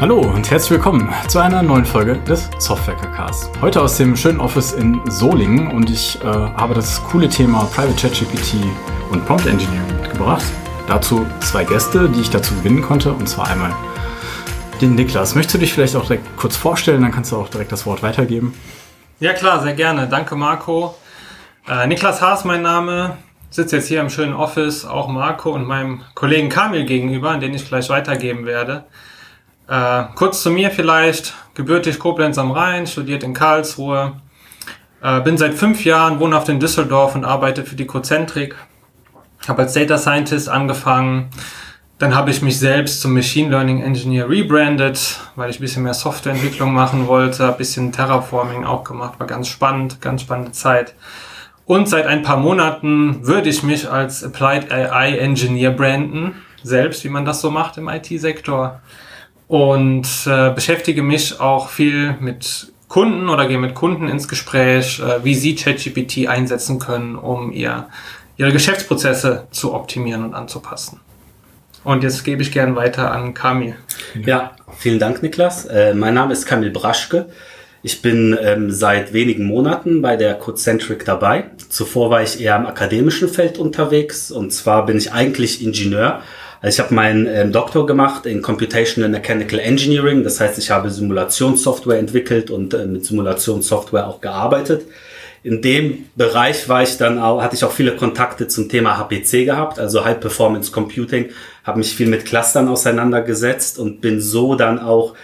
Hallo und herzlich willkommen zu einer neuen Folge des Software Cast. Heute aus dem schönen Office in Solingen und ich äh, habe das coole Thema Private ChatGPT und Prompt Engineering mitgebracht. Dazu zwei Gäste, die ich dazu gewinnen konnte und zwar einmal den Niklas. Möchtest du dich vielleicht auch direkt kurz vorstellen, dann kannst du auch direkt das Wort weitergeben. Ja klar, sehr gerne. Danke Marco. Äh, Niklas Haas mein Name, sitze jetzt hier im schönen Office, auch Marco und meinem Kollegen Kamil gegenüber, den ich gleich weitergeben werde. Äh, kurz zu mir vielleicht, gebürtig Koblenz am Rhein, studiert in Karlsruhe, äh, bin seit fünf Jahren wohnhaft in Düsseldorf und arbeite für die Cozentrik. Habe als Data Scientist angefangen, dann habe ich mich selbst zum Machine Learning Engineer rebrandet, weil ich ein bisschen mehr Softwareentwicklung machen wollte, ein bisschen Terraforming auch gemacht, war ganz spannend, ganz spannende Zeit. Und seit ein paar Monaten würde ich mich als Applied AI Engineer branden, selbst wie man das so macht im IT-Sektor und äh, beschäftige mich auch viel mit Kunden oder gehe mit Kunden ins Gespräch, äh, wie sie ChatGPT einsetzen können, um ihr, ihre Geschäftsprozesse zu optimieren und anzupassen. Und jetzt gebe ich gern weiter an Kamil. Ja, vielen Dank, Niklas. Äh, mein Name ist Kamil Braschke. Ich bin ähm, seit wenigen Monaten bei der Codecentric dabei. Zuvor war ich eher im akademischen Feld unterwegs und zwar bin ich eigentlich Ingenieur, also ich habe meinen ähm, Doktor gemacht in Computational Mechanical Engineering. Das heißt, ich habe Simulationssoftware entwickelt und äh, mit Simulationssoftware auch gearbeitet. In dem Bereich war ich dann auch, hatte ich auch viele Kontakte zum Thema HPC gehabt, also High Performance Computing, habe mich viel mit Clustern auseinandergesetzt und bin so dann auch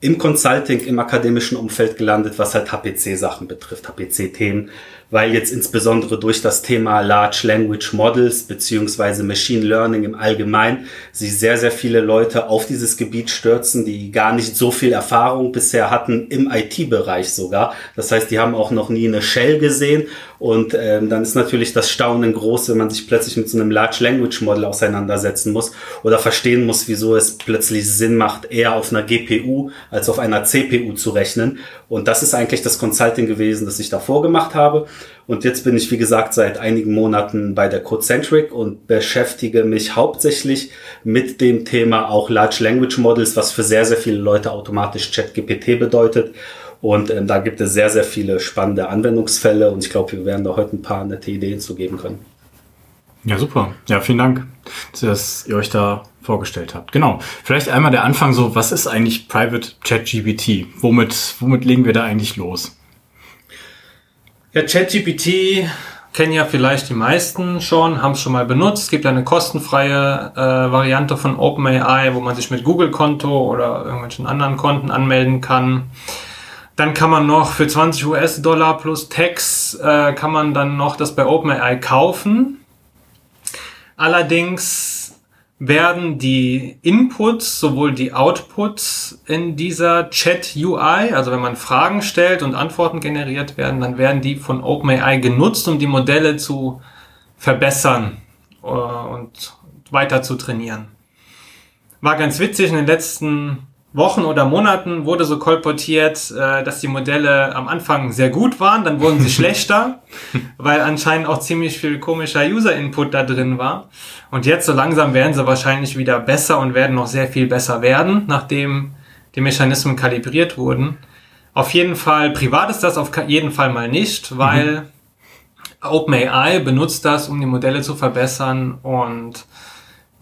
im Consulting, im akademischen Umfeld gelandet, was halt HPC-Sachen betrifft, HPC-Themen weil jetzt insbesondere durch das Thema Large Language Models beziehungsweise Machine Learning im Allgemeinen sich sehr, sehr viele Leute auf dieses Gebiet stürzen, die gar nicht so viel Erfahrung bisher hatten im IT-Bereich sogar. Das heißt, die haben auch noch nie eine Shell gesehen und ähm, dann ist natürlich das Staunen groß, wenn man sich plötzlich mit so einem Large Language Model auseinandersetzen muss oder verstehen muss, wieso es plötzlich Sinn macht, eher auf einer GPU als auf einer CPU zu rechnen. Und das ist eigentlich das Consulting gewesen, das ich davor gemacht habe. Und jetzt bin ich, wie gesagt, seit einigen Monaten bei der Codecentric und beschäftige mich hauptsächlich mit dem Thema auch Large Language Models, was für sehr, sehr viele Leute automatisch ChatGPT bedeutet. Und ähm, da gibt es sehr, sehr viele spannende Anwendungsfälle und ich glaube, wir werden da heute ein paar nette Ideen zu geben können. Ja, super. Ja, vielen Dank, dass ihr euch da vorgestellt habt. Genau. Vielleicht einmal der Anfang so, was ist eigentlich Private ChatGPT? Womit, womit legen wir da eigentlich los? Ja, ChatGPT kennen ja vielleicht die meisten schon, haben es schon mal benutzt. Es gibt eine kostenfreie äh, Variante von OpenAI, wo man sich mit Google-Konto oder irgendwelchen anderen Konten anmelden kann. Dann kann man noch für 20 US-Dollar plus Tax äh, kann man dann noch das bei OpenAI kaufen. Allerdings werden die Inputs sowohl die Outputs in dieser Chat UI, also wenn man Fragen stellt und Antworten generiert werden, dann werden die von OpenAI genutzt, um die Modelle zu verbessern äh, und weiter zu trainieren. War ganz witzig in den letzten Wochen oder Monaten wurde so kolportiert, äh, dass die Modelle am Anfang sehr gut waren, dann wurden sie schlechter, weil anscheinend auch ziemlich viel komischer User-Input da drin war. Und jetzt so langsam werden sie wahrscheinlich wieder besser und werden noch sehr viel besser werden, nachdem die Mechanismen kalibriert wurden. Auf jeden Fall, privat ist das auf jeden Fall mal nicht, weil mhm. OpenAI benutzt das, um die Modelle zu verbessern und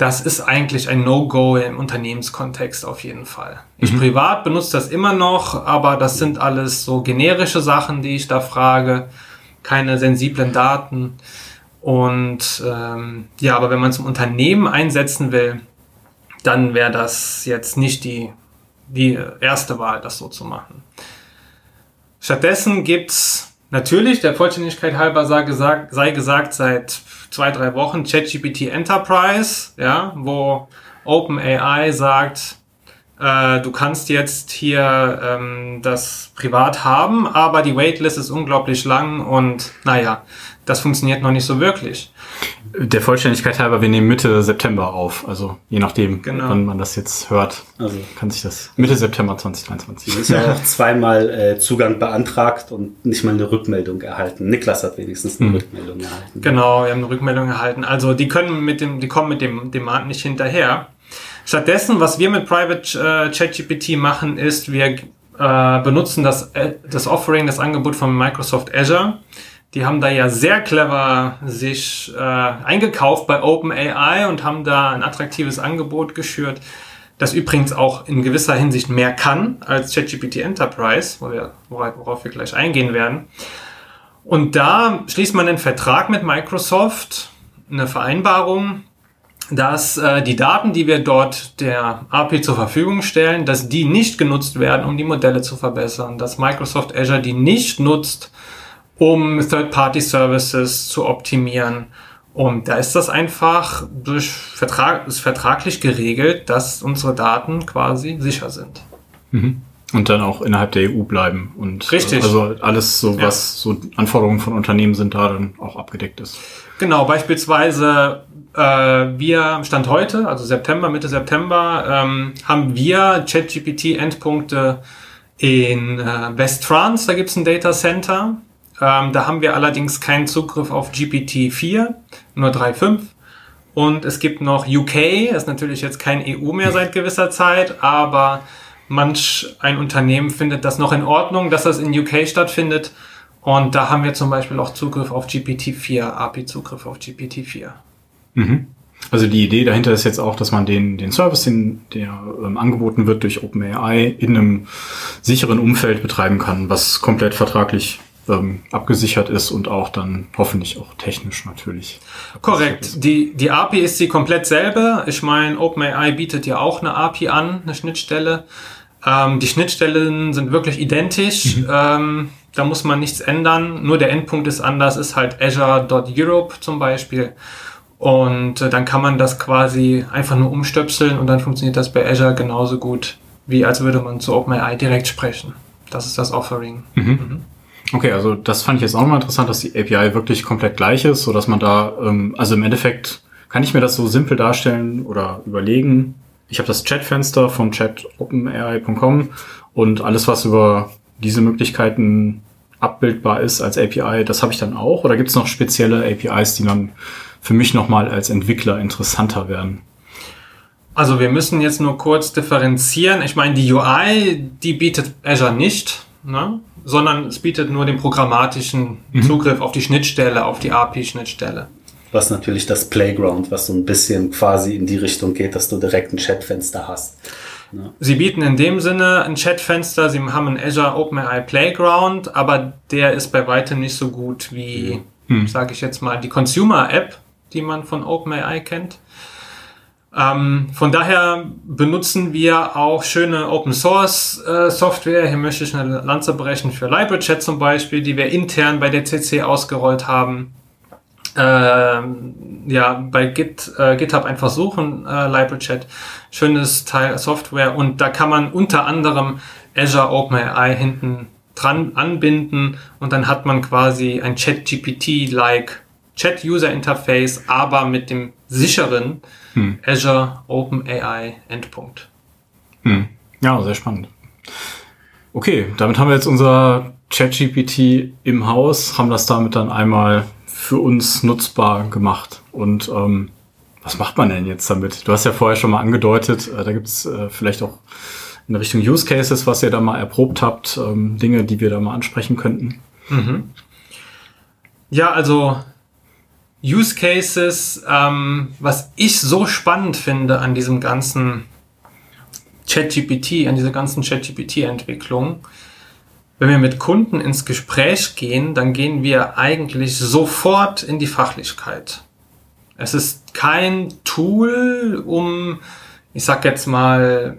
das ist eigentlich ein No-Go im Unternehmenskontext auf jeden Fall. Ich mhm. privat benutze das immer noch, aber das sind alles so generische Sachen, die ich da frage, keine sensiblen Daten. Und ähm, ja, aber wenn man zum Unternehmen einsetzen will, dann wäre das jetzt nicht die, die erste Wahl, das so zu machen. Stattdessen gibt's natürlich, der Vollständigkeit halber sei gesagt, sei gesagt seit zwei, drei Wochen ChatGPT Enterprise, ja, wo OpenAI sagt, äh, du kannst jetzt hier ähm, das privat haben, aber die Waitlist ist unglaublich lang und naja, das funktioniert noch nicht so wirklich. Der Vollständigkeit halber, wir nehmen Mitte September auf. Also je nachdem, genau. wann man das jetzt hört, also kann sich das Mitte September 2023. Es ist ja auch zweimal äh, Zugang beantragt und nicht mal eine Rückmeldung erhalten. Niklas hat wenigstens eine hm. Rückmeldung erhalten. Genau, wir haben eine Rückmeldung erhalten. Also die können mit dem, die kommen mit dem Demand nicht hinterher. Stattdessen, was wir mit Private äh, ChatGPT machen, ist, wir äh, benutzen das, äh, das Offering, das Angebot von Microsoft Azure. Die haben da ja sehr clever sich äh, eingekauft bei OpenAI und haben da ein attraktives Angebot geschürt, das übrigens auch in gewisser Hinsicht mehr kann als ChatGPT Enterprise, worauf wir gleich eingehen werden. Und da schließt man einen Vertrag mit Microsoft, eine Vereinbarung, dass äh, die Daten, die wir dort der API zur Verfügung stellen, dass die nicht genutzt werden, um die Modelle zu verbessern, dass Microsoft Azure die nicht nutzt, um Third-Party-Services zu optimieren. Und da ist das einfach durch Vertrag, ist vertraglich geregelt, dass unsere Daten quasi sicher sind. Mhm. Und dann auch innerhalb der EU bleiben. Und Richtig. also alles so, was ja. so Anforderungen von Unternehmen sind, da dann auch abgedeckt ist. Genau, beispielsweise äh, wir Stand heute, also September, Mitte September, ähm, haben wir ChatGPT-Endpunkte in äh, West France, da gibt's ein Data Center. Ähm, da haben wir allerdings keinen Zugriff auf GPT-4, nur 3.5. Und es gibt noch UK, ist natürlich jetzt kein EU mehr seit gewisser Zeit, aber manch ein Unternehmen findet das noch in Ordnung, dass das in UK stattfindet. Und da haben wir zum Beispiel auch Zugriff auf GPT-4, API-Zugriff auf GPT-4. Mhm. Also die Idee dahinter ist jetzt auch, dass man den, den Service, den, der ähm, angeboten wird durch OpenAI, in einem sicheren Umfeld betreiben kann, was komplett vertraglich ähm, abgesichert ist und auch dann hoffentlich auch technisch natürlich. Korrekt. Die, die API ist sie komplett selber. Ich meine, OpenAI bietet ja auch eine API an, eine Schnittstelle. Ähm, die Schnittstellen sind wirklich identisch. Mhm. Ähm, da muss man nichts ändern. Nur der Endpunkt ist anders, ist halt Azure.Europe zum Beispiel. Und äh, dann kann man das quasi einfach nur umstöpseln und dann funktioniert das bei Azure genauso gut, wie als würde man zu OpenAI direkt sprechen. Das ist das Offering. Mhm. Mhm. Okay, also das fand ich jetzt auch mal interessant, dass die API wirklich komplett gleich ist, so dass man da, ähm, also im Endeffekt kann ich mir das so simpel darstellen oder überlegen, ich habe das Chatfenster von chatopenai.com und alles, was über diese Möglichkeiten abbildbar ist als API, das habe ich dann auch? Oder gibt es noch spezielle APIs, die dann für mich nochmal als Entwickler interessanter werden? Also wir müssen jetzt nur kurz differenzieren. Ich meine, die UI, die bietet Azure nicht, ne? sondern es bietet nur den programmatischen mhm. Zugriff auf die Schnittstelle, auf die API-Schnittstelle was natürlich das Playground, was so ein bisschen quasi in die Richtung geht, dass du direkt ein Chatfenster hast. Ja. Sie bieten in dem Sinne ein Chatfenster, sie haben ein Azure OpenAI Playground, aber der ist bei weitem nicht so gut wie, mhm. sage ich jetzt mal, die Consumer-App, die man von OpenAI kennt. Ähm, von daher benutzen wir auch schöne Open Source äh, Software. Hier möchte ich eine Lanze brechen für LibraryChat zum Beispiel, die wir intern bei der CC ausgerollt haben. Äh, ja, bei Git, äh, GitHub einfach suchen, äh, LibraryChat, schönes Teil Software. Und da kann man unter anderem Azure OpenAI hinten dran anbinden und dann hat man quasi ein Chat-GPT-like Chat-User-Interface, aber mit dem sicheren hm. Azure OpenAI Endpunkt. Hm. Ja, sehr spannend. Okay, damit haben wir jetzt unser ChatGPT im Haus, haben das damit dann einmal für uns nutzbar gemacht. Und ähm, was macht man denn jetzt damit? Du hast ja vorher schon mal angedeutet, äh, da gibt es äh, vielleicht auch in Richtung Use Cases, was ihr da mal erprobt habt, ähm, Dinge, die wir da mal ansprechen könnten. Mhm. Ja, also Use Cases, ähm, was ich so spannend finde an diesem ganzen ChatGPT, an dieser ganzen ChatGPT-Entwicklung, wenn wir mit Kunden ins Gespräch gehen, dann gehen wir eigentlich sofort in die Fachlichkeit. Es ist kein Tool, um, ich sag jetzt mal,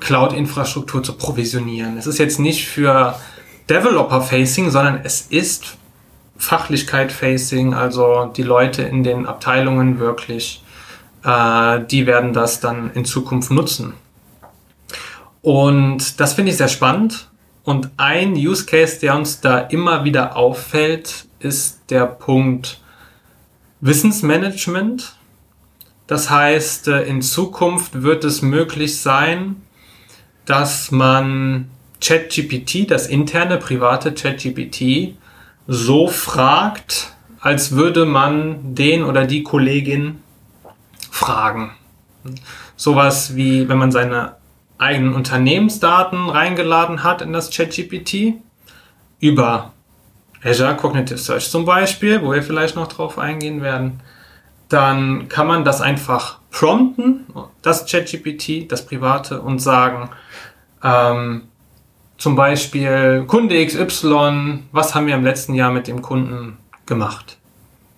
Cloud-Infrastruktur zu provisionieren. Es ist jetzt nicht für Developer-Facing, sondern es ist Fachlichkeit-Facing, also die Leute in den Abteilungen wirklich, äh, die werden das dann in Zukunft nutzen. Und das finde ich sehr spannend. Und ein Use Case, der uns da immer wieder auffällt, ist der Punkt Wissensmanagement. Das heißt, äh, in Zukunft wird es möglich sein, dass man ChatGPT, das interne private ChatGPT, so fragt, als würde man den oder die Kollegin fragen. Sowas wie, wenn man seine eigenen Unternehmensdaten reingeladen hat in das ChatGPT, über Azure Cognitive Search zum Beispiel, wo wir vielleicht noch drauf eingehen werden, dann kann man das einfach prompten, das ChatGPT, das private, und sagen, ähm, zum Beispiel Kunde XY, was haben wir im letzten Jahr mit dem Kunden gemacht?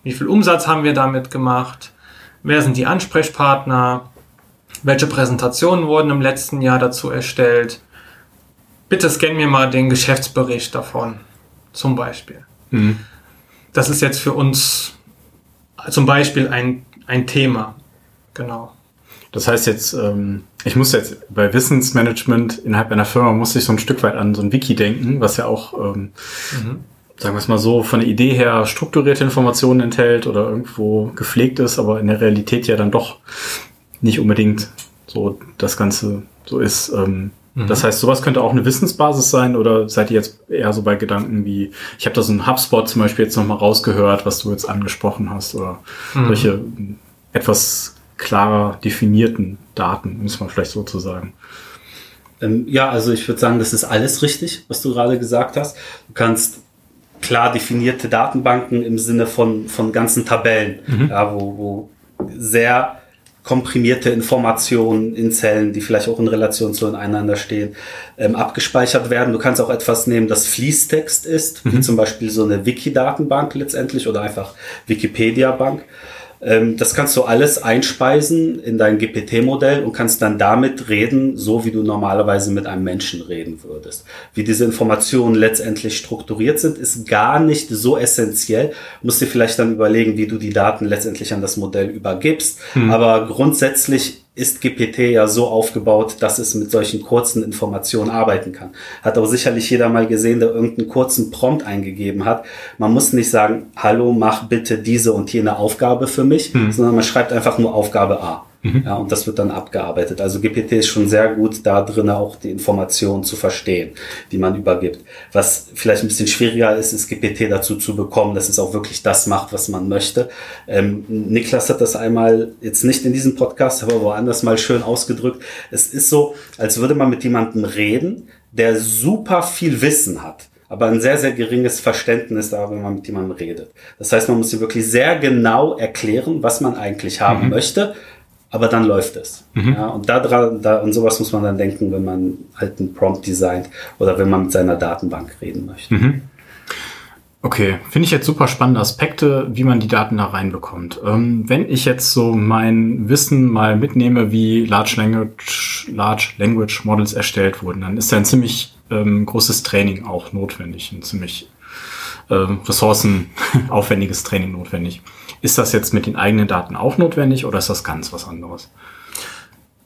Wie viel Umsatz haben wir damit gemacht? Wer sind die Ansprechpartner? Welche Präsentationen wurden im letzten Jahr dazu erstellt? Bitte scan mir mal den Geschäftsbericht davon, zum Beispiel. Mhm. Das ist jetzt für uns zum Beispiel ein, ein Thema. Genau. Das heißt jetzt, ähm, ich muss jetzt bei Wissensmanagement innerhalb einer Firma muss ich so ein Stück weit an so ein Wiki denken, was ja auch, ähm, mhm. sagen wir es mal so, von der Idee her strukturierte Informationen enthält oder irgendwo gepflegt ist, aber in der Realität ja dann doch nicht unbedingt so das Ganze so ist. Ähm, mhm. Das heißt, sowas könnte auch eine Wissensbasis sein oder seid ihr jetzt eher so bei Gedanken wie, ich habe da so einen HubSpot zum Beispiel jetzt nochmal rausgehört, was du jetzt angesprochen hast oder mhm. solche etwas klarer definierten Daten, muss man vielleicht so zu sagen. Ähm, ja, also ich würde sagen, das ist alles richtig, was du gerade gesagt hast. Du kannst klar definierte Datenbanken im Sinne von, von ganzen Tabellen, mhm. ja, wo, wo sehr komprimierte Informationen in Zellen, die vielleicht auch in Relation zueinander stehen, ähm, abgespeichert werden. Du kannst auch etwas nehmen, das Fließtext ist, mhm. wie zum Beispiel so eine Wiki-Datenbank letztendlich oder einfach Wikipedia-Bank. Ähm, das kannst du alles einspeisen in dein GPT-Modell und kannst dann damit reden, so wie du normalerweise mit einem Menschen reden würdest. Wie diese Informationen letztendlich strukturiert sind, ist gar nicht so essentiell. Du musst dir vielleicht dann überlegen, wie du die Daten letztendlich an das Modell übergibst. Hm. Aber grundsätzlich ist GPT ja so aufgebaut, dass es mit solchen kurzen Informationen arbeiten kann. Hat auch sicherlich jeder mal gesehen, der irgendeinen kurzen Prompt eingegeben hat. Man muss nicht sagen, hallo, mach bitte diese und jene Aufgabe für mich, hm. sondern man schreibt einfach nur Aufgabe A. Mhm. Ja, und das wird dann abgearbeitet. Also GPT ist schon sehr gut da drin, auch die Informationen zu verstehen, die man übergibt. Was vielleicht ein bisschen schwieriger ist, ist GPT dazu zu bekommen, dass es auch wirklich das macht, was man möchte. Ähm, Niklas hat das einmal jetzt nicht in diesem Podcast, aber woanders mal schön ausgedrückt. Es ist so, als würde man mit jemandem reden, der super viel Wissen hat aber ein sehr, sehr geringes Verständnis da, wenn man mit jemandem redet. Das heißt, man muss sich wirklich sehr genau erklären, was man eigentlich haben mhm. möchte, aber dann läuft es. Mhm. Ja, und da dran, da, und sowas muss man dann denken, wenn man halt einen Prompt designt oder wenn man mit seiner Datenbank reden möchte. Mhm. Okay, finde ich jetzt super spannende Aspekte, wie man die Daten da reinbekommt. Ähm, wenn ich jetzt so mein Wissen mal mitnehme, wie Large Language, Large Language Models erstellt wurden, dann ist ja ein ziemlich ähm, großes Training auch notwendig, ein ziemlich ähm, ressourcenaufwendiges Training notwendig. Ist das jetzt mit den eigenen Daten auch notwendig oder ist das ganz was anderes?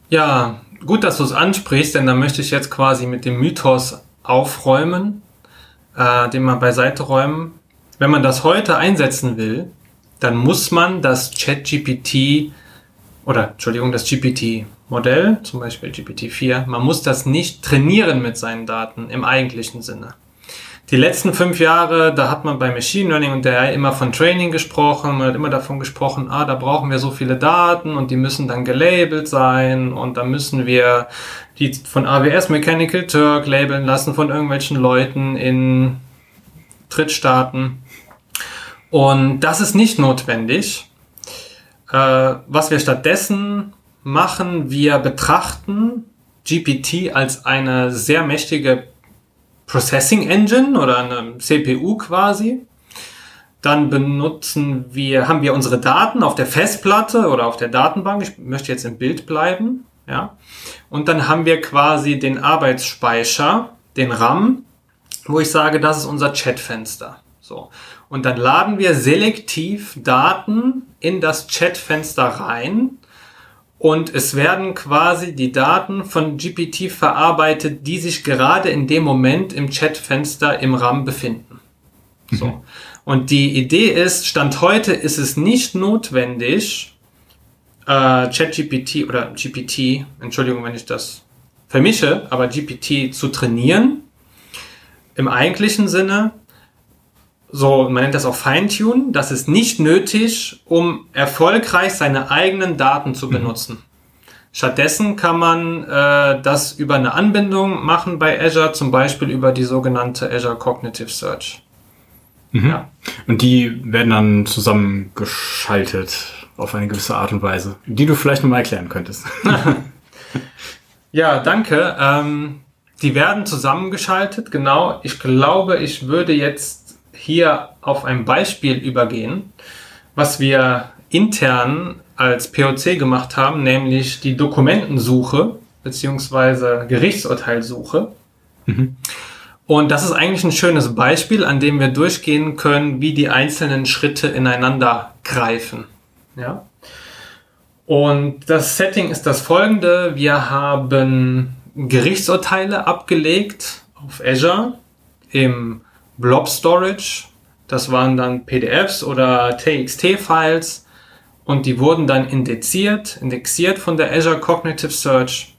Ja, gut, dass du es ansprichst, denn da möchte ich jetzt quasi mit dem Mythos aufräumen, äh, den mal beiseite räumen. Wenn man das heute einsetzen will, dann muss man das ChatGPT oder Entschuldigung, das GPT-Modell, zum Beispiel GPT-4, man muss das nicht trainieren mit seinen Daten im eigentlichen Sinne die letzten fünf Jahre, da hat man bei Machine Learning und der immer von Training gesprochen, man hat immer davon gesprochen, ah, da brauchen wir so viele Daten und die müssen dann gelabelt sein und da müssen wir die von AWS Mechanical Turk labeln lassen von irgendwelchen Leuten in Drittstaaten. Und das ist nicht notwendig. Äh, was wir stattdessen machen, wir betrachten GPT als eine sehr mächtige Processing Engine oder eine CPU quasi. Dann benutzen wir, haben wir unsere Daten auf der Festplatte oder auf der Datenbank. Ich möchte jetzt im Bild bleiben. Ja. Und dann haben wir quasi den Arbeitsspeicher, den RAM, wo ich sage, das ist unser Chatfenster. So. Und dann laden wir selektiv Daten in das Chatfenster rein und es werden quasi die Daten von GPT verarbeitet, die sich gerade in dem Moment im Chatfenster im RAM befinden. Mhm. So. Und die Idee ist, Stand heute ist es nicht notwendig, äh, ChatGPT oder GPT, Entschuldigung, wenn ich das vermische, aber GPT zu trainieren. Im eigentlichen Sinne, so, man nennt das auch Feintunen, das ist nicht nötig, um erfolgreich seine eigenen Daten zu mhm. benutzen. Mhm. Stattdessen kann man äh, das über eine Anbindung machen bei Azure, zum Beispiel über die sogenannte Azure Cognitive Search. Mhm. Ja. Und die werden dann zusammengeschaltet auf eine gewisse Art und Weise, die du vielleicht nochmal erklären könntest. ja, danke. Ähm, die werden zusammengeschaltet, genau. Ich glaube, ich würde jetzt hier auf ein Beispiel übergehen, was wir intern als POC gemacht haben, nämlich die Dokumentensuche beziehungsweise Gerichtsurteilsuche. Mhm. Und das ist eigentlich ein schönes Beispiel, an dem wir durchgehen können, wie die einzelnen Schritte ineinander greifen. Ja. Und das Setting ist das folgende. Wir haben Gerichtsurteile abgelegt auf Azure im Blob Storage. Das waren dann PDFs oder TXT-Files und die wurden dann indexiert, indexiert von der Azure Cognitive Search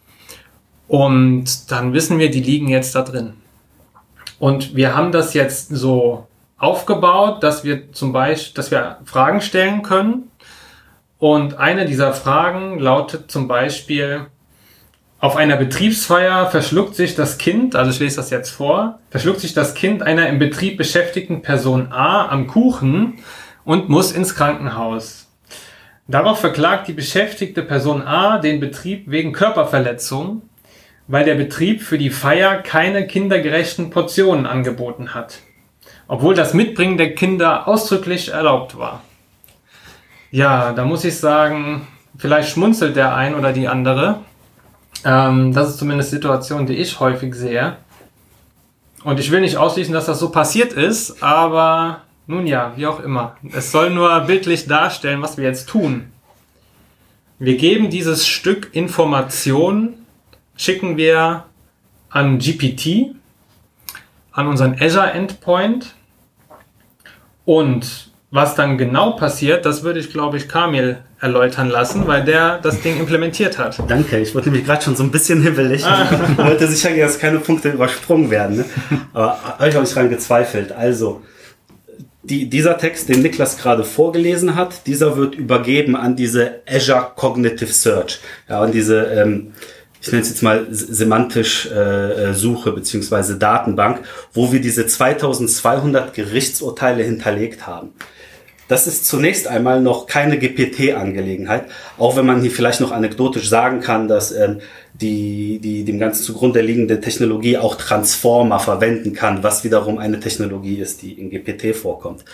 und dann wissen wir, die liegen jetzt da drin. Und wir haben das jetzt so aufgebaut, dass wir zum Beispiel, dass wir Fragen stellen können. Und eine dieser Fragen lautet zum Beispiel, auf einer Betriebsfeier verschluckt sich das Kind, also ich lese das jetzt vor, verschluckt sich das Kind einer im Betrieb beschäftigten Person A am Kuchen und muss ins Krankenhaus. Darauf verklagt die beschäftigte Person A den Betrieb wegen Körperverletzung, weil der Betrieb für die Feier keine kindergerechten Portionen angeboten hat, obwohl das Mitbringen der Kinder ausdrücklich erlaubt war. Ja, da muss ich sagen, vielleicht schmunzelt der ein oder die andere. Ähm, das ist zumindest Situation, die ich häufig sehe. Und ich will nicht ausschließen, dass das so passiert ist, aber nun ja, wie auch immer. Es soll nur bildlich darstellen, was wir jetzt tun. Wir geben dieses Stück Information, schicken wir an GPT, an unseren Azure Endpoint und was dann genau passiert, das würde ich, glaube ich, Kamil erläutern lassen, weil der das Ding implementiert hat. Danke, ich wurde nämlich gerade schon so ein bisschen hibbelig. Ah. Ich wollte sicher, dass keine Punkte übersprungen werden. Ne? Aber euch habe ich dran gezweifelt. Also, die, dieser Text, den Niklas gerade vorgelesen hat, dieser wird übergeben an diese Azure Cognitive Search, ja, an diese, ähm, ich nenne es jetzt mal semantisch äh, äh, Suche beziehungsweise Datenbank, wo wir diese 2200 Gerichtsurteile hinterlegt haben. Das ist zunächst einmal noch keine GPT-Angelegenheit, auch wenn man hier vielleicht noch anekdotisch sagen kann, dass ähm, die, die dem Ganzen zugrunde liegende Technologie auch Transformer verwenden kann, was wiederum eine Technologie ist, die in GPT vorkommt.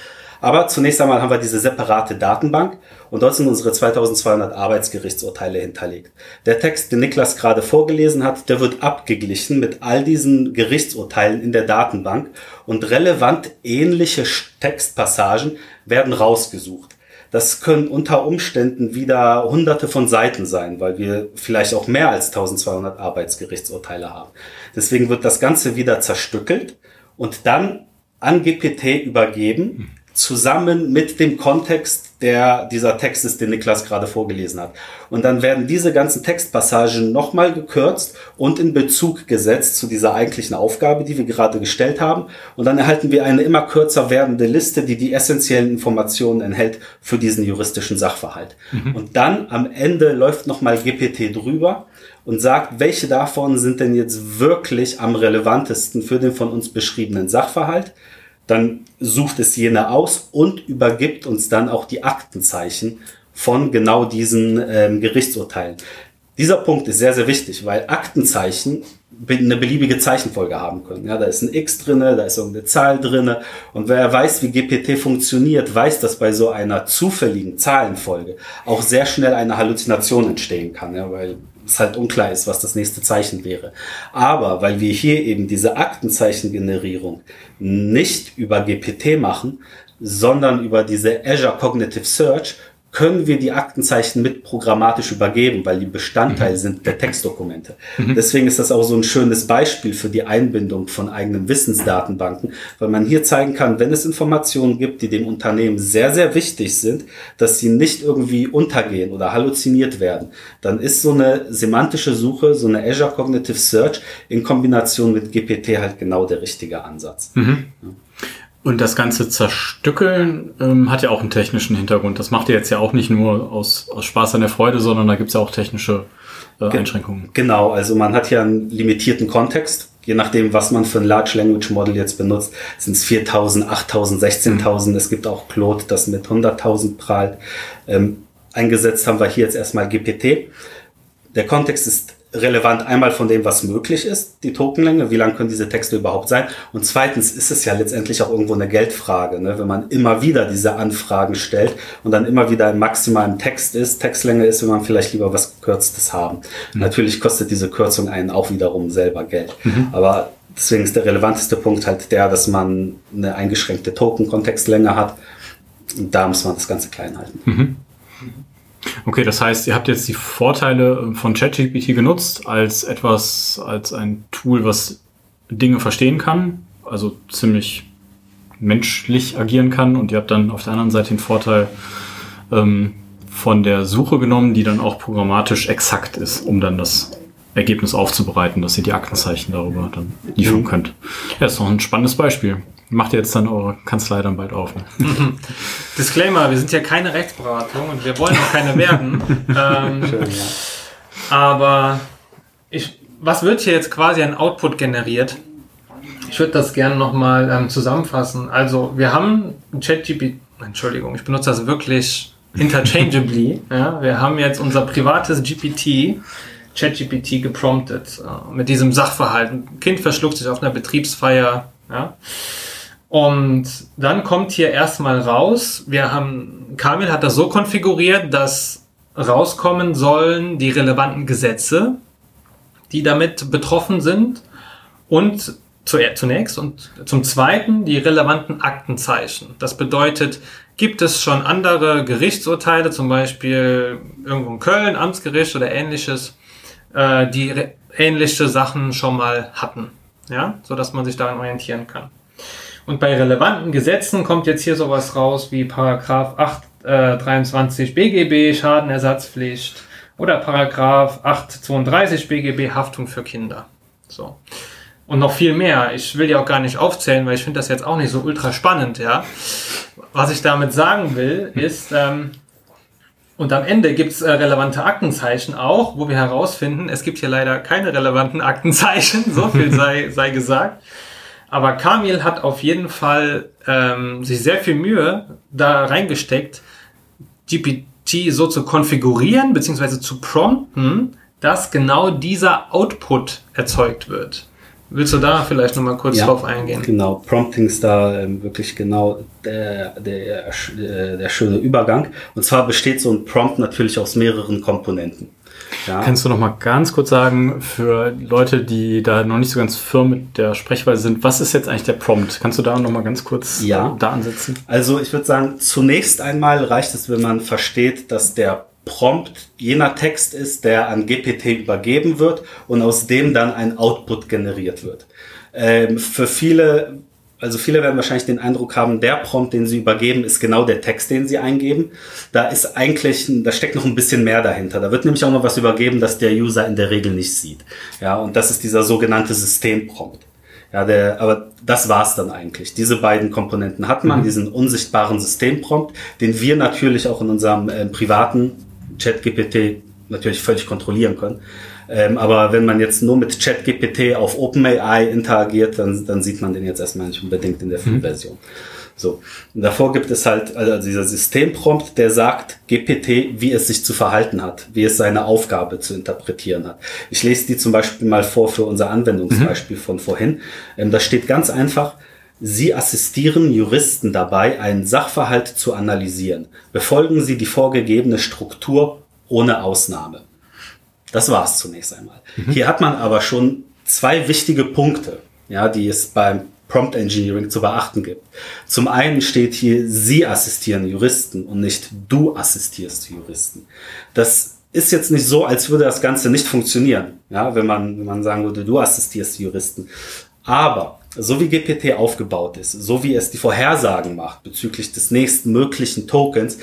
Aber zunächst einmal haben wir diese separate Datenbank und dort sind unsere 2200 Arbeitsgerichtsurteile hinterlegt. Der Text, den Niklas gerade vorgelesen hat, der wird abgeglichen mit all diesen Gerichtsurteilen in der Datenbank und relevant ähnliche Textpassagen werden rausgesucht. Das können unter Umständen wieder hunderte von Seiten sein, weil wir vielleicht auch mehr als 1200 Arbeitsgerichtsurteile haben. Deswegen wird das Ganze wieder zerstückelt und dann an GPT übergeben zusammen mit dem Kontext, der dieser Text ist, den Niklas gerade vorgelesen hat. Und dann werden diese ganzen Textpassagen nochmal gekürzt und in Bezug gesetzt zu dieser eigentlichen Aufgabe, die wir gerade gestellt haben. Und dann erhalten wir eine immer kürzer werdende Liste, die die essentiellen Informationen enthält für diesen juristischen Sachverhalt. Mhm. Und dann am Ende läuft nochmal GPT drüber und sagt, welche davon sind denn jetzt wirklich am relevantesten für den von uns beschriebenen Sachverhalt dann sucht es jene aus und übergibt uns dann auch die Aktenzeichen von genau diesen ähm, Gerichtsurteilen. Dieser Punkt ist sehr, sehr wichtig, weil Aktenzeichen eine beliebige Zeichenfolge haben können. Ja, da ist ein X drinne, da ist irgendeine Zahl drinne. Und wer weiß, wie GPT funktioniert, weiß, dass bei so einer zufälligen Zahlenfolge auch sehr schnell eine Halluzination entstehen kann, ja, weil es halt unklar ist, was das nächste Zeichen wäre. Aber weil wir hier eben diese Aktenzeichengenerierung nicht über GPT machen, sondern über diese Azure Cognitive Search, können wir die Aktenzeichen mit programmatisch übergeben, weil die Bestandteil mhm. sind der Textdokumente. Mhm. Deswegen ist das auch so ein schönes Beispiel für die Einbindung von eigenen Wissensdatenbanken, weil man hier zeigen kann, wenn es Informationen gibt, die dem Unternehmen sehr, sehr wichtig sind, dass sie nicht irgendwie untergehen oder halluziniert werden, dann ist so eine semantische Suche, so eine Azure Cognitive Search in Kombination mit GPT halt genau der richtige Ansatz. Mhm. Ja. Und das ganze Zerstückeln ähm, hat ja auch einen technischen Hintergrund. Das macht ihr jetzt ja auch nicht nur aus, aus Spaß an der Freude, sondern da gibt's ja auch technische äh, Einschränkungen. Genau, also man hat ja einen limitierten Kontext. Je nachdem, was man für ein Large Language Model jetzt benutzt, sind es 4000, 8000, 16.000. Es gibt auch Claude, das mit 100.000 prahlt. Ähm, eingesetzt haben wir hier jetzt erstmal GPT. Der Kontext ist relevant einmal von dem, was möglich ist, die Tokenlänge, wie lang können diese Texte überhaupt sein. Und zweitens ist es ja letztendlich auch irgendwo eine Geldfrage, ne? wenn man immer wieder diese Anfragen stellt und dann immer wieder im maximalen Text ist, Textlänge ist, wenn man vielleicht lieber was Gekürztes haben. Mhm. Natürlich kostet diese Kürzung einen auch wiederum selber Geld. Mhm. Aber deswegen ist der relevanteste Punkt halt der, dass man eine eingeschränkte Token-Kontextlänge hat. Und da muss man das Ganze klein halten. Mhm. Okay, das heißt, ihr habt jetzt die Vorteile von ChatGPT genutzt als etwas, als ein Tool, was Dinge verstehen kann, also ziemlich menschlich agieren kann. Und ihr habt dann auf der anderen Seite den Vorteil ähm, von der Suche genommen, die dann auch programmatisch exakt ist, um dann das Ergebnis aufzubereiten, dass ihr die Aktenzeichen darüber dann liefern mhm. könnt. Ja, ist noch ein spannendes Beispiel. Macht ihr jetzt dann eure Kanzlei dann bald auf. Ne? Disclaimer, wir sind ja keine Rechtsberatung und wir wollen auch keine werden. ähm, Schön, ja. Aber ich, was wird hier jetzt quasi ein Output generiert? Ich würde das gerne nochmal ähm, zusammenfassen. Also wir haben ChatGPT, Entschuldigung, ich benutze das wirklich interchangeably. ja, wir haben jetzt unser privates GPT, ChatGPT gepromptet äh, mit diesem Sachverhalt. Ein Kind verschluckt sich auf einer Betriebsfeier. Ja. Und dann kommt hier erstmal raus, wir haben, Kamil hat das so konfiguriert, dass rauskommen sollen die relevanten Gesetze, die damit betroffen sind und zunächst und zum zweiten die relevanten Aktenzeichen. Das bedeutet, gibt es schon andere Gerichtsurteile, zum Beispiel irgendwo in Köln, Amtsgericht oder ähnliches, äh, die ähnliche Sachen schon mal hatten, ja, so dass man sich daran orientieren kann. Und bei relevanten Gesetzen kommt jetzt hier sowas raus wie Paragraph 823 äh, BGB Schadenersatzpflicht oder Paragraph 832 BGB Haftung für Kinder. So. Und noch viel mehr. Ich will die auch gar nicht aufzählen, weil ich finde das jetzt auch nicht so ultra spannend, ja. Was ich damit sagen will, ist, ähm, und am Ende gibt's äh, relevante Aktenzeichen auch, wo wir herausfinden, es gibt hier leider keine relevanten Aktenzeichen, so viel sei, sei gesagt. Aber Kamil hat auf jeden Fall ähm, sich sehr viel Mühe da reingesteckt, GPT so zu konfigurieren bzw. zu prompten, dass genau dieser Output erzeugt wird. Willst du da vielleicht nochmal kurz ja, drauf eingehen? Genau, Prompting ist da ähm, wirklich genau der, der, der, der schöne Übergang. Und zwar besteht so ein Prompt natürlich aus mehreren Komponenten. Ja. Kannst du noch mal ganz kurz sagen, für Leute, die da noch nicht so ganz firm mit der Sprechweise sind, was ist jetzt eigentlich der Prompt? Kannst du da noch mal ganz kurz ja. da ansetzen? Also ich würde sagen, zunächst einmal reicht es, wenn man versteht, dass der Prompt jener Text ist, der an GPT übergeben wird und aus dem dann ein Output generiert wird. Ähm, für viele also viele werden wahrscheinlich den Eindruck haben, der Prompt, den sie übergeben, ist genau der Text, den sie eingeben. Da ist eigentlich, da steckt noch ein bisschen mehr dahinter. Da wird nämlich auch noch was übergeben, das der User in der Regel nicht sieht. Ja, und das ist dieser sogenannte Systemprompt. Ja, der, aber das war's dann eigentlich. Diese beiden Komponenten hat man, mhm. diesen unsichtbaren Systemprompt, den wir natürlich auch in unserem äh, privaten Chat-GPT natürlich völlig kontrollieren können. Ähm, aber wenn man jetzt nur mit ChatGPT auf OpenAI interagiert, dann, dann sieht man den jetzt erstmal nicht unbedingt in der Free-Version. Mhm. So. Und davor gibt es halt also dieser Systemprompt, der sagt GPT, wie es sich zu verhalten hat, wie es seine Aufgabe zu interpretieren hat. Ich lese die zum Beispiel mal vor für unser Anwendungsbeispiel mhm. von vorhin. Ähm, da steht ganz einfach, Sie assistieren Juristen dabei, einen Sachverhalt zu analysieren. Befolgen Sie die vorgegebene Struktur ohne Ausnahme. Das war es zunächst einmal. Mhm. Hier hat man aber schon zwei wichtige Punkte, ja, die es beim Prompt Engineering zu beachten gibt. Zum einen steht hier, Sie assistieren Juristen und nicht du assistierst Juristen. Das ist jetzt nicht so, als würde das Ganze nicht funktionieren, ja, wenn man, wenn man sagen würde, du assistierst Juristen. Aber so wie GPT aufgebaut ist, so wie es die Vorhersagen macht bezüglich des nächsten möglichen Tokens,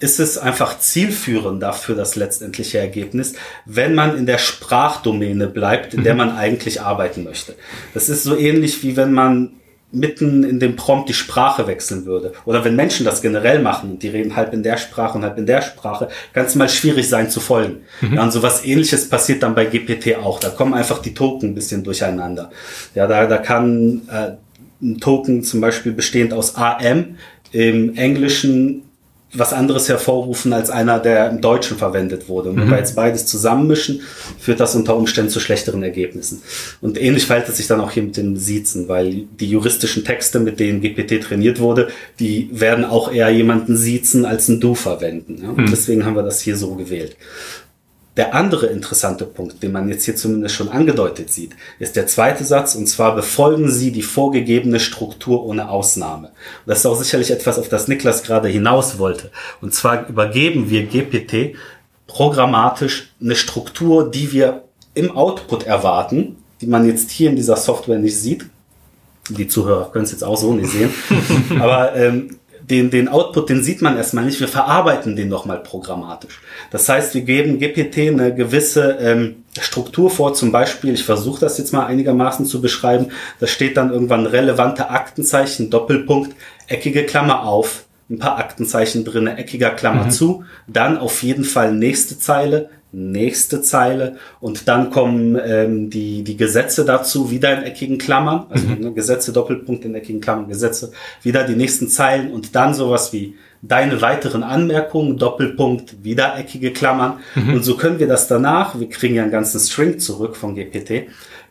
ist es einfach zielführender für das letztendliche Ergebnis, wenn man in der Sprachdomäne bleibt, in der mhm. man eigentlich arbeiten möchte. Das ist so ähnlich wie wenn man mitten in dem Prompt die Sprache wechseln würde. Oder wenn Menschen das generell machen und die reden halb in der Sprache und halb in der Sprache, kann es mal schwierig sein zu folgen. Mhm. Ja, und sowas ähnliches passiert dann bei GPT auch. Da kommen einfach die Token ein bisschen durcheinander. Ja, da, da kann äh, ein Token zum Beispiel bestehend aus AM im Englischen was anderes hervorrufen als einer, der im Deutschen verwendet wurde. Und wenn mhm. wir jetzt beides zusammenmischen, führt das unter Umständen zu schlechteren Ergebnissen. Und ähnlich verhält es sich dann auch hier mit dem Siezen, weil die juristischen Texte, mit denen GPT trainiert wurde, die werden auch eher jemanden siezen als ein Du verwenden. Ja? Mhm. Deswegen haben wir das hier so gewählt. Der andere interessante Punkt, den man jetzt hier zumindest schon angedeutet sieht, ist der zweite Satz, und zwar befolgen Sie die vorgegebene Struktur ohne Ausnahme. Und das ist auch sicherlich etwas, auf das Niklas gerade hinaus wollte. Und zwar übergeben wir GPT programmatisch eine Struktur, die wir im Output erwarten, die man jetzt hier in dieser Software nicht sieht. Die Zuhörer können es jetzt auch so nicht sehen. Aber ähm, den, den Output, den sieht man erstmal nicht. Wir verarbeiten den nochmal programmatisch. Das heißt, wir geben GPT eine gewisse ähm, Struktur vor. Zum Beispiel, ich versuche das jetzt mal einigermaßen zu beschreiben. Da steht dann irgendwann relevante Aktenzeichen, Doppelpunkt, eckige Klammer auf, ein paar Aktenzeichen drinne, eckiger Klammer mhm. zu. Dann auf jeden Fall nächste Zeile, nächste Zeile und dann kommen ähm, die, die Gesetze dazu wieder in eckigen Klammern, also mhm. ne, Gesetze, Doppelpunkt in eckigen Klammern, Gesetze, wieder die nächsten Zeilen und dann sowas wie deine weiteren Anmerkungen, Doppelpunkt, wieder eckige Klammern mhm. und so können wir das danach, wir kriegen ja einen ganzen String zurück von GPT,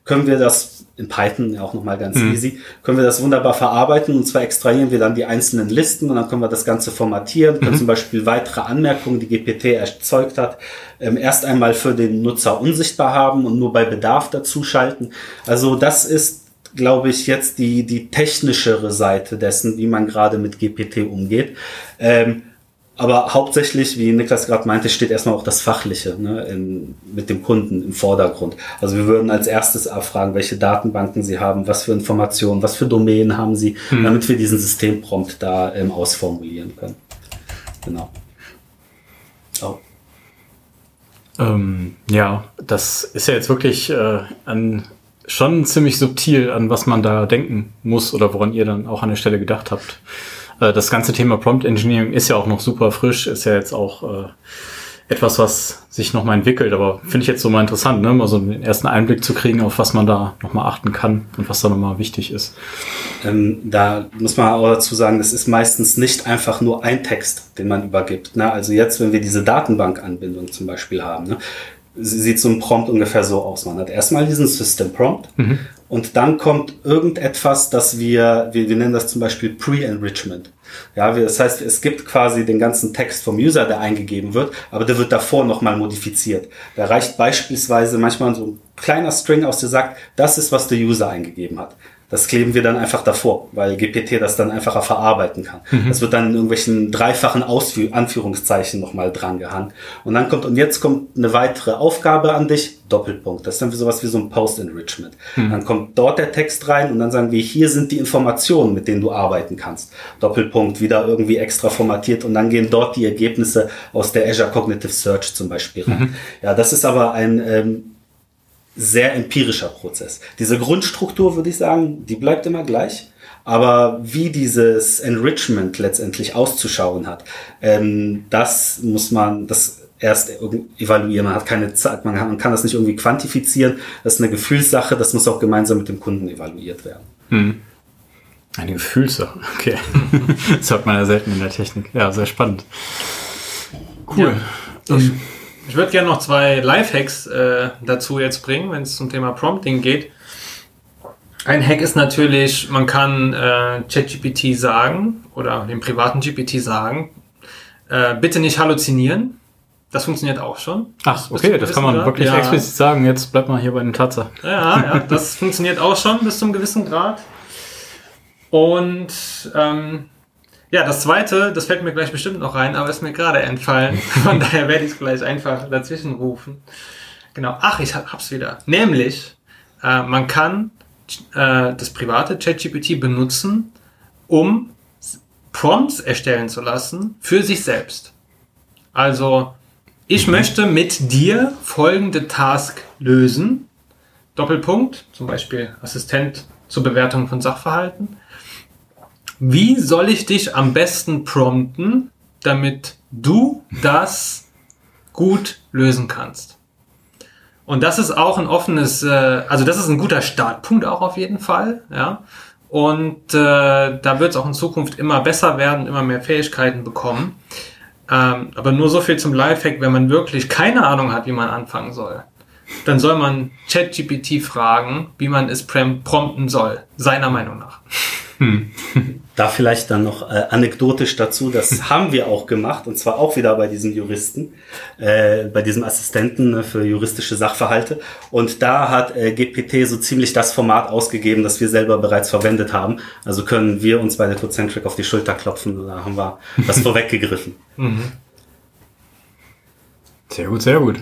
können wir das in Python auch nochmal ganz mhm. easy, können wir das wunderbar verarbeiten und zwar extrahieren wir dann die einzelnen Listen und dann können wir das Ganze formatieren, können mhm. zum Beispiel weitere Anmerkungen, die GPT erzeugt hat, ähm, erst einmal für den Nutzer unsichtbar haben und nur bei Bedarf dazuschalten. Also das ist glaube ich, jetzt die, die technischere Seite dessen, wie man gerade mit GPT umgeht. Ähm, aber hauptsächlich, wie Niklas gerade meinte, steht erstmal auch das Fachliche ne, in, mit dem Kunden im Vordergrund. Also wir würden als erstes erfragen, welche Datenbanken sie haben, was für Informationen, was für Domänen haben sie, mhm. damit wir diesen Systemprompt da ähm, ausformulieren können. Genau. Oh. Ähm, ja, das ist ja jetzt wirklich äh, an, schon ziemlich subtil, an was man da denken muss oder woran ihr dann auch an der Stelle gedacht habt. Äh, das ganze Thema Prompt Engineering ist ja auch noch super frisch, ist ja jetzt auch äh, etwas, was sich nochmal entwickelt. Aber finde ich jetzt so mal interessant, ne? mal so den ersten Einblick zu kriegen, auf was man da nochmal achten kann und was da nochmal wichtig ist. Ähm, da muss man auch dazu sagen, das ist meistens nicht einfach nur ein Text, den man übergibt. Ne? Also jetzt, wenn wir diese Datenbankanbindung zum Beispiel haben, ne? sieht so ein Prompt ungefähr so aus. Man hat erstmal diesen System Prompt mhm. Und dann kommt irgendetwas, das wir, wir, wir nennen das zum Beispiel Pre-Enrichment. Ja, das heißt, es gibt quasi den ganzen Text vom User, der eingegeben wird, aber der wird davor nochmal modifiziert. Da reicht beispielsweise manchmal so ein kleiner String aus, der sagt, das ist, was der User eingegeben hat. Das kleben wir dann einfach davor, weil GPT das dann einfacher verarbeiten kann. Mhm. Das wird dann in irgendwelchen dreifachen Ausführ Anführungszeichen nochmal dran gehangen. Und dann kommt, und jetzt kommt eine weitere Aufgabe an dich, Doppelpunkt. Das ist dann sowas wie so ein Post-Enrichment. Mhm. Dann kommt dort der Text rein und dann sagen wir, hier sind die Informationen, mit denen du arbeiten kannst. Doppelpunkt, wieder irgendwie extra formatiert und dann gehen dort die Ergebnisse aus der Azure Cognitive Search zum Beispiel rein. Mhm. Ja, das ist aber ein, ähm, sehr empirischer Prozess. Diese Grundstruktur, würde ich sagen, die bleibt immer gleich. Aber wie dieses Enrichment letztendlich auszuschauen hat, ähm, das muss man, das erst evaluieren. Man hat keine Zeit, man kann, man kann das nicht irgendwie quantifizieren. Das ist eine Gefühlssache, das muss auch gemeinsam mit dem Kunden evaluiert werden. Hm. Eine Gefühlssache, okay. das hört man ja selten in der Technik. Ja, sehr spannend. Cool. Ja. Um, ich würde gerne noch zwei Lifehacks äh, dazu jetzt bringen, wenn es zum Thema Prompting geht. Ein Hack ist natürlich, man kann äh, ChatGPT sagen oder dem privaten GPT sagen, äh, bitte nicht halluzinieren. Das funktioniert auch schon. Ach, okay, das kann man Grad. wirklich ja. explizit sagen. Jetzt bleibt mal hier bei den Tatsachen. Ja, ja, das funktioniert auch schon bis zum gewissen Grad. Und ähm, ja, das zweite, das fällt mir gleich bestimmt noch rein, aber ist mir gerade entfallen. Von daher werde ich es gleich einfach dazwischen rufen. Genau. Ach, ich hab's wieder. Nämlich, äh, man kann äh, das private ChatGPT benutzen, um Prompts erstellen zu lassen für sich selbst. Also, ich möchte mit dir folgende Task lösen. Doppelpunkt, zum Beispiel Assistent zur Bewertung von Sachverhalten. Wie soll ich dich am besten prompten, damit du das gut lösen kannst? Und das ist auch ein offenes, äh, also das ist ein guter Startpunkt auch auf jeden Fall, ja. Und äh, da wird es auch in Zukunft immer besser werden, immer mehr Fähigkeiten bekommen. Ähm, aber nur so viel zum Lifehack, wenn man wirklich keine Ahnung hat, wie man anfangen soll, dann soll man ChatGPT fragen, wie man es prompten soll, seiner Meinung nach. Hm. Da vielleicht dann noch äh, anekdotisch dazu, das haben wir auch gemacht, und zwar auch wieder bei diesen Juristen, äh, bei diesem Assistenten ne, für juristische Sachverhalte. Und da hat äh, GPT so ziemlich das Format ausgegeben, das wir selber bereits verwendet haben. Also können wir uns bei der Cocentric auf die Schulter klopfen, da haben wir das vorweggegriffen. Mhm. Sehr gut, sehr gut.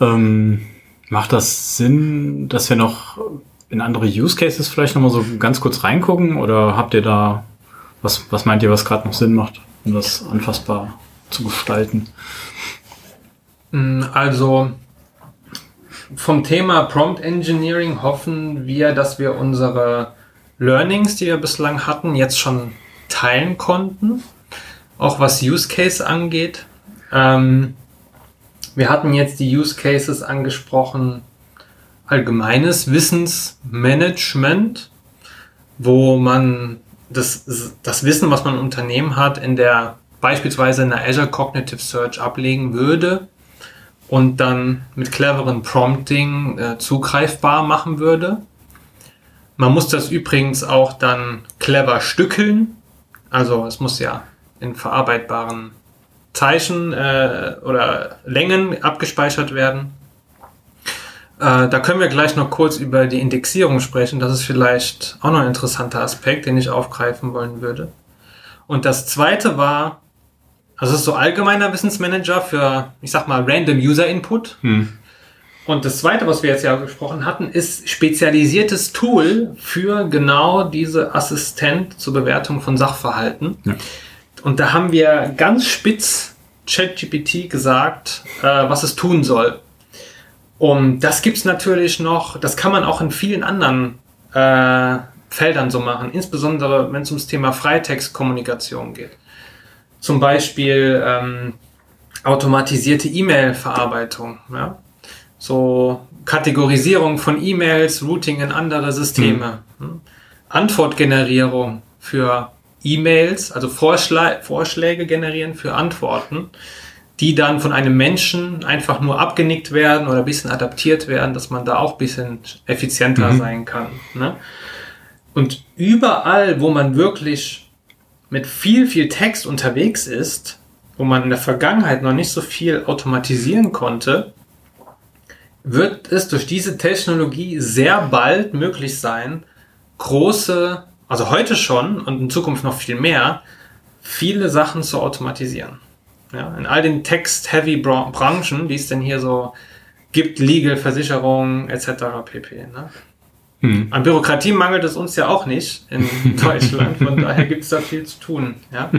Ähm, macht das Sinn, dass wir noch in andere Use Cases vielleicht nochmal so ganz kurz reingucken? Oder habt ihr da, was, was meint ihr, was gerade noch Sinn macht, um das anfassbar zu gestalten? Mm, also vom Thema Prompt Engineering hoffen wir, dass wir unsere Learnings, die wir bislang hatten, jetzt schon teilen konnten. Auch was Use Case angeht. Ähm, wir hatten jetzt die Use Cases angesprochen, allgemeines Wissensmanagement, wo man das, das Wissen, was man im Unternehmen hat, in der beispielsweise in der Azure Cognitive Search ablegen würde und dann mit cleveren Prompting äh, zugreifbar machen würde. Man muss das übrigens auch dann clever stückeln. Also es muss ja in verarbeitbaren Zeichen äh, oder Längen abgespeichert werden. Äh, da können wir gleich noch kurz über die Indexierung sprechen. Das ist vielleicht auch noch ein interessanter Aspekt, den ich aufgreifen wollen würde. Und das zweite war, also es ist so allgemeiner Wissensmanager für, ich sag mal, Random User Input. Hm. Und das zweite, was wir jetzt ja gesprochen hatten, ist spezialisiertes Tool für genau diese Assistent zur Bewertung von Sachverhalten. Ja. Und da haben wir ganz spitz ChatGPT gesagt, äh, was es tun soll. Und das gibt's natürlich noch, das kann man auch in vielen anderen äh, Feldern so machen, insbesondere wenn es ums Thema Freitextkommunikation geht. Zum Beispiel ähm, automatisierte E-Mail-Verarbeitung, ja? so Kategorisierung von E-Mails, Routing in andere Systeme, mhm. Antwortgenerierung für E-Mails, also Vorschla Vorschläge generieren für Antworten die dann von einem Menschen einfach nur abgenickt werden oder ein bisschen adaptiert werden, dass man da auch ein bisschen effizienter mhm. sein kann. Ne? Und überall, wo man wirklich mit viel, viel Text unterwegs ist, wo man in der Vergangenheit noch nicht so viel automatisieren konnte, wird es durch diese Technologie sehr bald möglich sein, große, also heute schon und in Zukunft noch viel mehr, viele Sachen zu automatisieren. Ja, in all den Text-heavy Branchen, die es denn hier so gibt, Legal, Versicherung etc. pp. Ne? Hm. An Bürokratie mangelt es uns ja auch nicht in Deutschland, von daher gibt es da viel zu tun. Ja?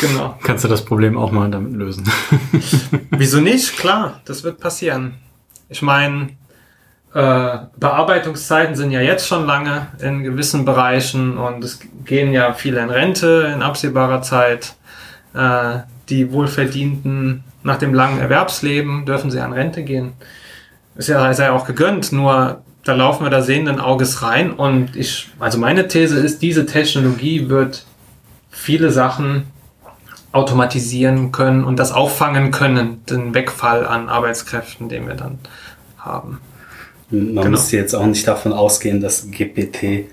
Genau. Kannst du das Problem auch mal damit lösen? Wieso nicht? Klar, das wird passieren. Ich meine, äh, Bearbeitungszeiten sind ja jetzt schon lange in gewissen Bereichen und es gehen ja viele in Rente in absehbarer Zeit. Äh, die Wohlverdienten nach dem langen Erwerbsleben dürfen sie an Rente gehen. Ist ja, ist ja auch gegönnt, nur da laufen wir da sehenden Auges rein und ich, also meine These ist, diese Technologie wird viele Sachen automatisieren können und das auffangen können, den Wegfall an Arbeitskräften, den wir dann haben. Man genau. muss jetzt auch nicht davon ausgehen, dass GPT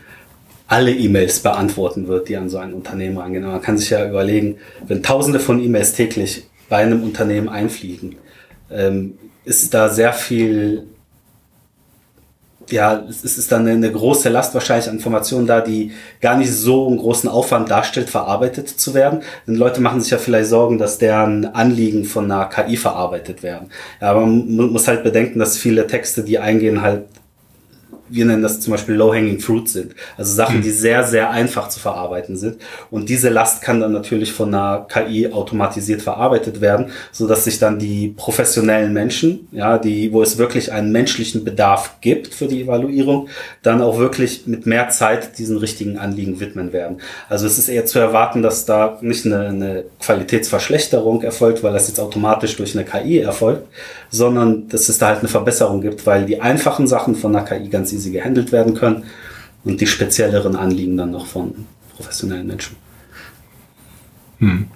alle E-Mails beantworten wird, die an so ein Unternehmen rangehen. man kann sich ja überlegen, wenn tausende von E-Mails täglich bei einem Unternehmen einfliegen, ähm, ist da sehr viel, ja, es ist dann eine große Last wahrscheinlich an Informationen da, die gar nicht so einen großen Aufwand darstellt, verarbeitet zu werden. Denn Leute machen sich ja vielleicht Sorgen, dass deren Anliegen von einer KI verarbeitet werden. Ja, aber man muss halt bedenken, dass viele Texte, die eingehen, halt wir nennen das zum Beispiel Low-Hanging Fruit sind. Also Sachen, die sehr, sehr einfach zu verarbeiten sind. Und diese Last kann dann natürlich von einer KI automatisiert verarbeitet werden, so dass sich dann die professionellen Menschen, ja, die, wo es wirklich einen menschlichen Bedarf gibt für die Evaluierung, dann auch wirklich mit mehr Zeit diesen richtigen Anliegen widmen werden. Also es ist eher zu erwarten, dass da nicht eine, eine Qualitätsverschlechterung erfolgt, weil das jetzt automatisch durch eine KI erfolgt, sondern dass es da halt eine Verbesserung gibt, weil die einfachen Sachen von einer KI ganz easy gehandelt werden können und die spezielleren Anliegen dann noch von professionellen Menschen. Hm.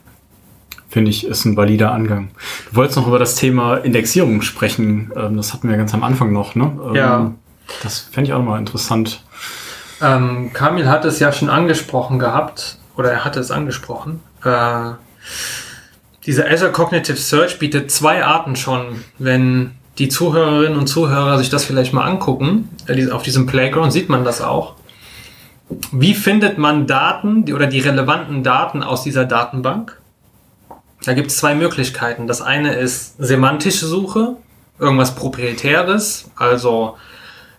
Finde ich, ist ein valider Angang. Du wolltest noch über das Thema Indexierung sprechen. Ähm, das hatten wir ganz am Anfang noch, ne? Ähm, Ja. Das fände ich auch mal interessant. Ähm, Kamil hat es ja schon angesprochen gehabt, oder er hatte es angesprochen. Äh, dieser Azure Cognitive Search bietet zwei Arten schon. Wenn die Zuhörerinnen und Zuhörer sich das vielleicht mal angucken, äh, auf diesem Playground sieht man das auch. Wie findet man Daten oder die relevanten Daten aus dieser Datenbank? Da gibt es zwei Möglichkeiten. Das eine ist semantische Suche, irgendwas Proprietäres, also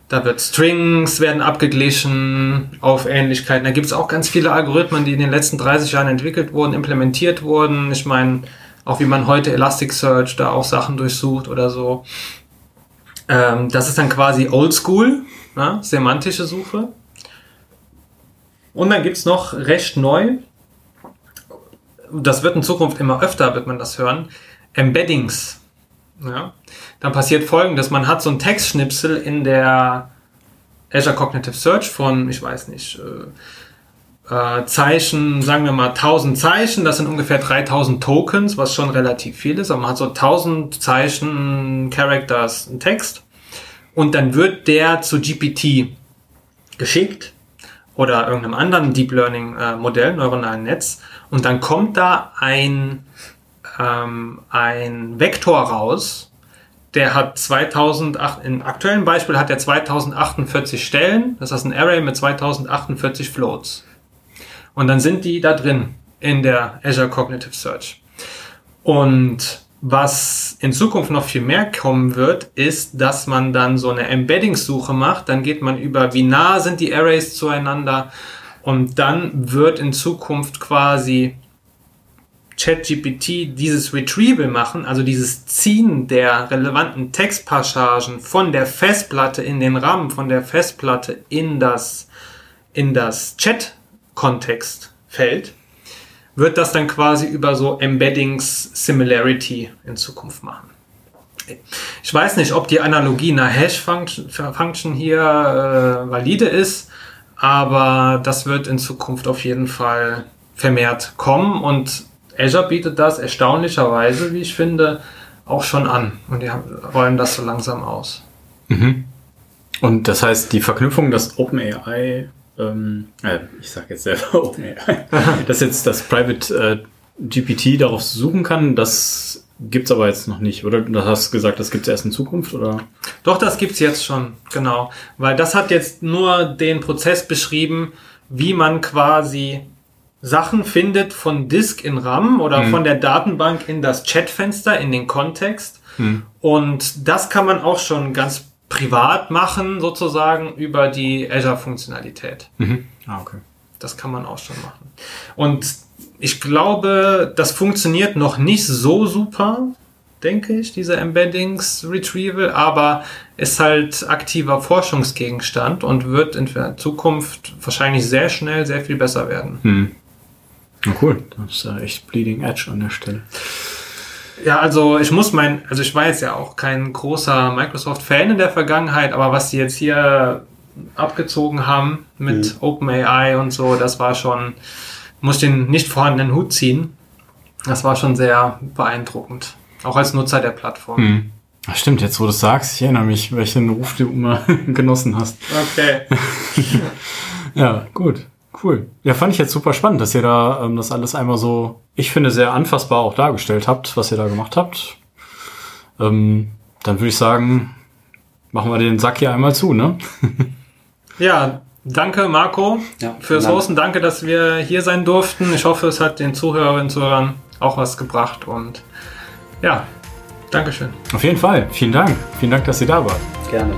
da wird Strings werden abgeglichen auf Ähnlichkeiten. Da gibt es auch ganz viele Algorithmen, die in den letzten 30 Jahren entwickelt wurden, implementiert wurden. Ich meine, auch wie man heute Elasticsearch da auch Sachen durchsucht oder so. Ähm, das ist dann quasi Oldschool, ne? semantische Suche. Und dann gibt's noch recht neu, das wird in Zukunft immer öfter, wird man das hören, Embeddings. Ja? Dann passiert folgendes, man hat so ein Textschnipsel in der Azure Cognitive Search von, ich weiß nicht, äh, äh, Zeichen, sagen wir mal 1000 Zeichen, das sind ungefähr 3000 Tokens, was schon relativ viel ist, aber man hat so 1000 Zeichen, Characters, einen Text und dann wird der zu GPT geschickt oder irgendeinem anderen Deep Learning äh, Modell, neuronalen Netz und dann kommt da ein, ähm, ein Vektor raus, der hat 2008, im aktuellen Beispiel hat er 2048 Stellen, das ist ein Array mit 2048 Floats. Und dann sind die da drin in der Azure Cognitive Search. Und was in Zukunft noch viel mehr kommen wird, ist, dass man dann so eine Embeddings-Suche macht. Dann geht man über, wie nah sind die Arrays zueinander. Und dann wird in Zukunft quasi ChatGPT dieses Retrieval machen, also dieses Ziehen der relevanten Textpassagen von der Festplatte in den RAM, von der Festplatte in das, in das Chat-Kontextfeld, wird das dann quasi über so Embeddings Similarity in Zukunft machen. Ich weiß nicht, ob die Analogie einer Hash-Function Function hier äh, valide ist, aber das wird in Zukunft auf jeden Fall vermehrt kommen und Azure bietet das erstaunlicherweise, wie ich finde, auch schon an. Und die haben, rollen das so langsam aus. Und das heißt, die Verknüpfung, dass OpenAI, ähm, äh, ich sag jetzt selber OpenAI, dass jetzt das Private äh, GPT darauf suchen kann, das gibt's aber jetzt noch nicht, oder? Du hast gesagt, das gibt's erst in Zukunft, oder? Doch, das gibt's jetzt schon, genau. Weil das hat jetzt nur den Prozess beschrieben, wie man quasi Sachen findet von Disk in RAM oder von der Datenbank in das Chatfenster, in den Kontext. Und das kann man auch schon ganz privat machen, sozusagen, über die Azure-Funktionalität. Ah, okay. Das kann man auch schon machen. Und ich glaube, das funktioniert noch nicht so super, denke ich, dieser Embeddings Retrieval, aber ist halt aktiver Forschungsgegenstand und wird in der Zukunft wahrscheinlich sehr schnell sehr viel besser werden. Hm. Na cool, das ist echt Bleeding Edge an der Stelle. Ja, also ich muss mein, also ich war jetzt ja auch kein großer Microsoft-Fan in der Vergangenheit, aber was sie jetzt hier abgezogen haben mit OpenAI und so, das war schon, muss den nicht vorhandenen Hut ziehen. Das war schon sehr beeindruckend. Auch als Nutzer der Plattform. Hm. Ach, stimmt, jetzt wo du es sagst, ich erinnere mich, welchen Ruf du immer genossen hast. Okay. Ja, gut. Cool. Ja, fand ich jetzt super spannend, dass ihr da ähm, das alles einmal so, ich finde, sehr anfassbar auch dargestellt habt, was ihr da gemacht habt. Ähm, dann würde ich sagen, machen wir den Sack hier einmal zu, ne? Ja, danke Marco Ja, fürs Dank. Hosten. Danke, dass wir hier sein durften. Ich hoffe, es hat den Zuhörerinnen und Zuhörern auch was gebracht und ja, Dankeschön. Auf jeden Fall. Vielen Dank. Vielen Dank, dass ihr da wart. Gerne.